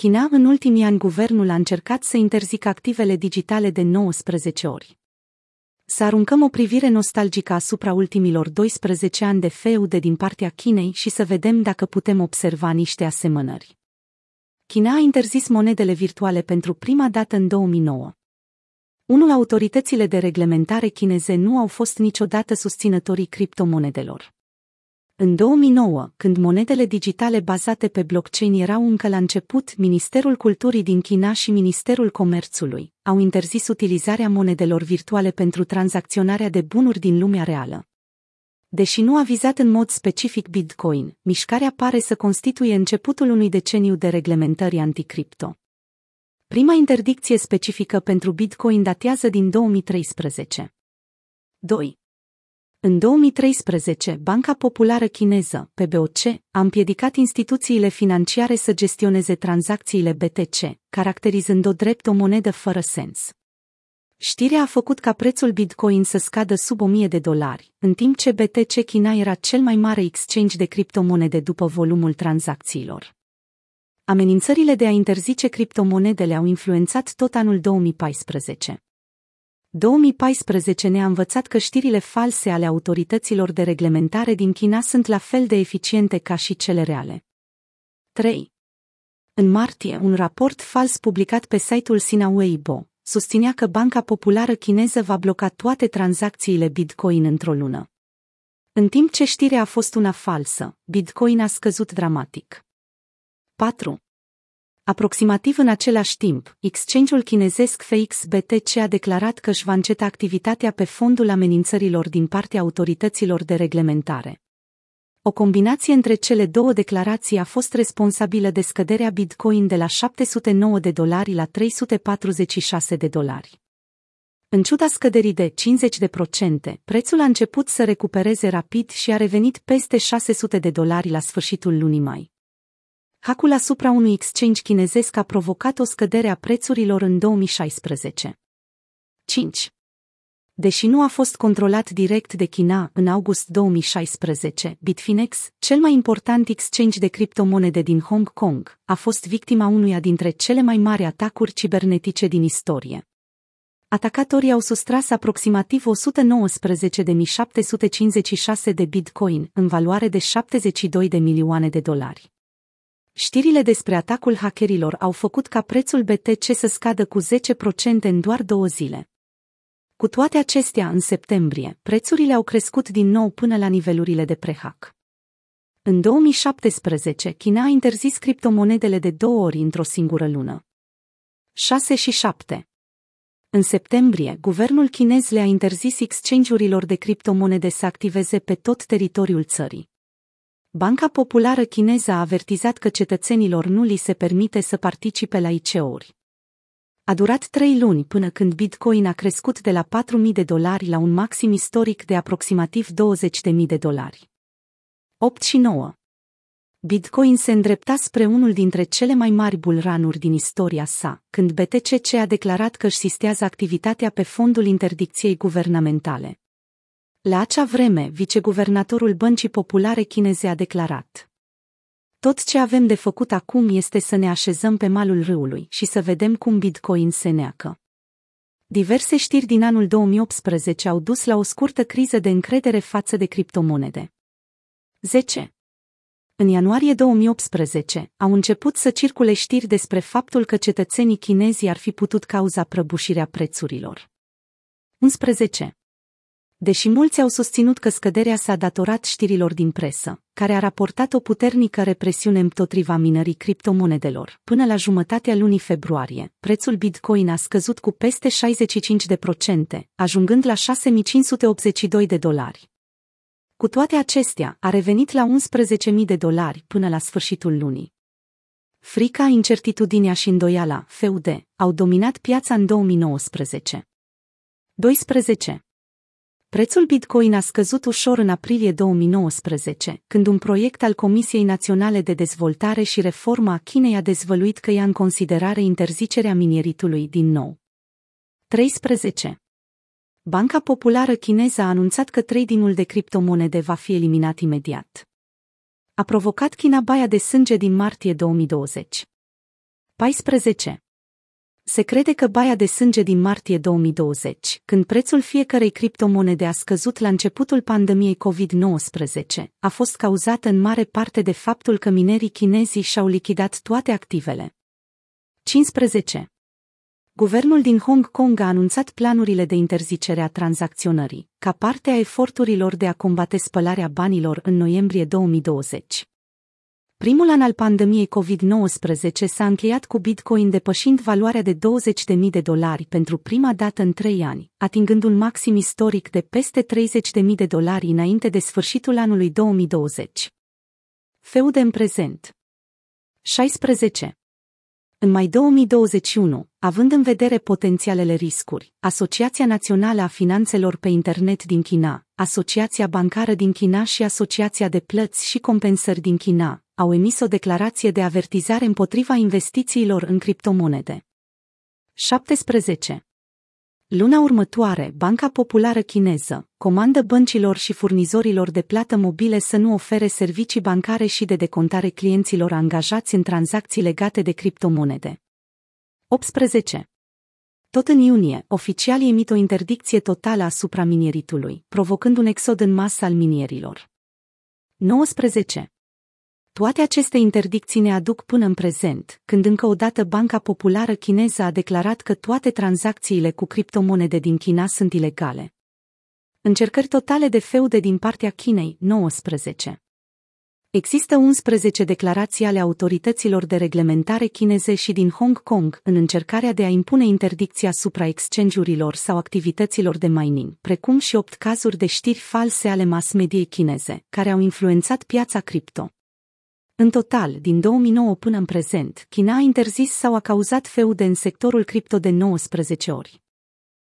China în ultimii ani guvernul a încercat să interzică activele digitale de 19 ori. Să aruncăm o privire nostalgică asupra ultimilor 12 ani de feude din partea Chinei și să vedem dacă putem observa niște asemănări. China a interzis monedele virtuale pentru prima dată în 2009. Unul autoritățile de reglementare chineze nu au fost niciodată susținătorii criptomonedelor. În 2009, când monedele digitale bazate pe blockchain erau încă la început, Ministerul Culturii din China și Ministerul Comerțului au interzis utilizarea monedelor virtuale pentru tranzacționarea de bunuri din lumea reală. Deși nu a vizat în mod specific Bitcoin, mișcarea pare să constituie începutul unui deceniu de reglementări anticripto. Prima interdicție specifică pentru Bitcoin datează din 2013. 2. În 2013, Banca Populară Chineză, PBOC, a împiedicat instituțiile financiare să gestioneze tranzacțiile BTC, caracterizând-o drept o monedă fără sens. Știrea a făcut ca prețul Bitcoin să scadă sub 1000 de dolari, în timp ce BTC China era cel mai mare exchange de criptomonede după volumul tranzacțiilor. Amenințările de a interzice criptomonedele au influențat tot anul 2014. 2014 ne-a învățat că știrile false ale autorităților de reglementare din China sunt la fel de eficiente ca și cele reale. 3. În martie, un raport fals publicat pe site-ul Sina Weibo susținea că Banca Populară Chineză va bloca toate tranzacțiile Bitcoin într-o lună. În timp ce știrea a fost una falsă, Bitcoin a scăzut dramatic. 4. Aproximativ în același timp, exchange-ul chinezesc FXBTC a declarat că își va înceta activitatea pe fondul amenințărilor din partea autorităților de reglementare. O combinație între cele două declarații a fost responsabilă de scăderea Bitcoin de la 709 de dolari la 346 de dolari. În ciuda scăderii de 50%, prețul a început să recupereze rapid și a revenit peste 600 de dolari la sfârșitul lunii mai. Hackul asupra unui exchange chinezesc a provocat o scădere a prețurilor în 2016. 5. Deși nu a fost controlat direct de China în august 2016, Bitfinex, cel mai important exchange de criptomonede din Hong Kong, a fost victima unuia dintre cele mai mari atacuri cibernetice din istorie. Atacatorii au sustras aproximativ 119.756 de bitcoin, în valoare de 72 de milioane de dolari. Știrile despre atacul hackerilor au făcut ca prețul BTC să scadă cu 10% în doar două zile. Cu toate acestea, în septembrie, prețurile au crescut din nou până la nivelurile de prehac. În 2017, China a interzis criptomonedele de două ori într-o singură lună. 6 și 7. În septembrie, guvernul chinez le-a interzis exchange-urilor de criptomonede să activeze pe tot teritoriul țării. Banca Populară Chineză a avertizat că cetățenilor nu li se permite să participe la ICO-uri. A durat trei luni până când Bitcoin a crescut de la 4.000 de dolari la un maxim istoric de aproximativ 20.000 de dolari. 8 și 9. Bitcoin se îndrepta spre unul dintre cele mai mari bulranuri din istoria sa, când BTCC a declarat că își sistează activitatea pe fondul interdicției guvernamentale. La acea vreme, viceguvernatorul Băncii Populare Chineze a declarat. Tot ce avem de făcut acum este să ne așezăm pe malul râului și să vedem cum Bitcoin se neacă. Diverse știri din anul 2018 au dus la o scurtă criză de încredere față de criptomonede. 10. În ianuarie 2018 au început să circule știri despre faptul că cetățenii chinezi ar fi putut cauza prăbușirea prețurilor. 11 deși mulți au susținut că scăderea s-a datorat știrilor din presă, care a raportat o puternică represiune împotriva minării criptomonedelor. Până la jumătatea lunii februarie, prețul Bitcoin a scăzut cu peste 65%, ajungând la 6582 de dolari. Cu toate acestea, a revenit la 11.000 de dolari până la sfârșitul lunii. Frica, incertitudinea și îndoiala, FUD, au dominat piața în 2019. 12. Prețul Bitcoin a scăzut ușor în aprilie 2019, când un proiect al Comisiei Naționale de Dezvoltare și Reformă a Chinei a dezvăluit că ia în considerare interzicerea minieritului din nou. 13. Banca Populară Chineză a anunțat că tradingul de criptomonede va fi eliminat imediat. A provocat China baia de sânge din martie 2020. 14. Se crede că baia de sânge din martie 2020, când prețul fiecărei criptomonede a scăzut la începutul pandemiei COVID-19, a fost cauzată în mare parte de faptul că minerii chinezi și-au lichidat toate activele. 15. Guvernul din Hong Kong a anunțat planurile de interzicere a tranzacționării, ca parte a eforturilor de a combate spălarea banilor în noiembrie 2020. Primul an al pandemiei COVID-19 s-a încheiat cu Bitcoin depășind valoarea de 20.000 de dolari pentru prima dată în trei ani, atingând un maxim istoric de peste 30.000 de dolari înainte de sfârșitul anului 2020. Feude în prezent 16. În mai 2021, având în vedere potențialele riscuri, Asociația Națională a Finanțelor pe Internet din China, Asociația Bancară din China și Asociația de Plăți și Compensări din China au emis o declarație de avertizare împotriva investițiilor în criptomonede. 17. Luna următoare, Banca Populară Chineză comandă băncilor și furnizorilor de plată mobile să nu ofere servicii bancare și de decontare clienților angajați în tranzacții legate de criptomonede. 18. Tot în iunie, oficialii emit o interdicție totală asupra minieritului, provocând un exod în masă al minierilor. 19. Toate aceste interdicții ne aduc până în prezent, când încă o dată Banca Populară Chineză a declarat că toate tranzacțiile cu criptomonede din China sunt ilegale. Încercări totale de feude din partea Chinei, 19. Există 11 declarații ale autorităților de reglementare chineze și din Hong Kong în încercarea de a impune interdicția asupra exchange-urilor sau activităților de mining, precum și 8 cazuri de știri false ale mass mediei chineze, care au influențat piața cripto. În total, din 2009 până în prezent, China a interzis sau a cauzat feude în sectorul cripto de 19 ori.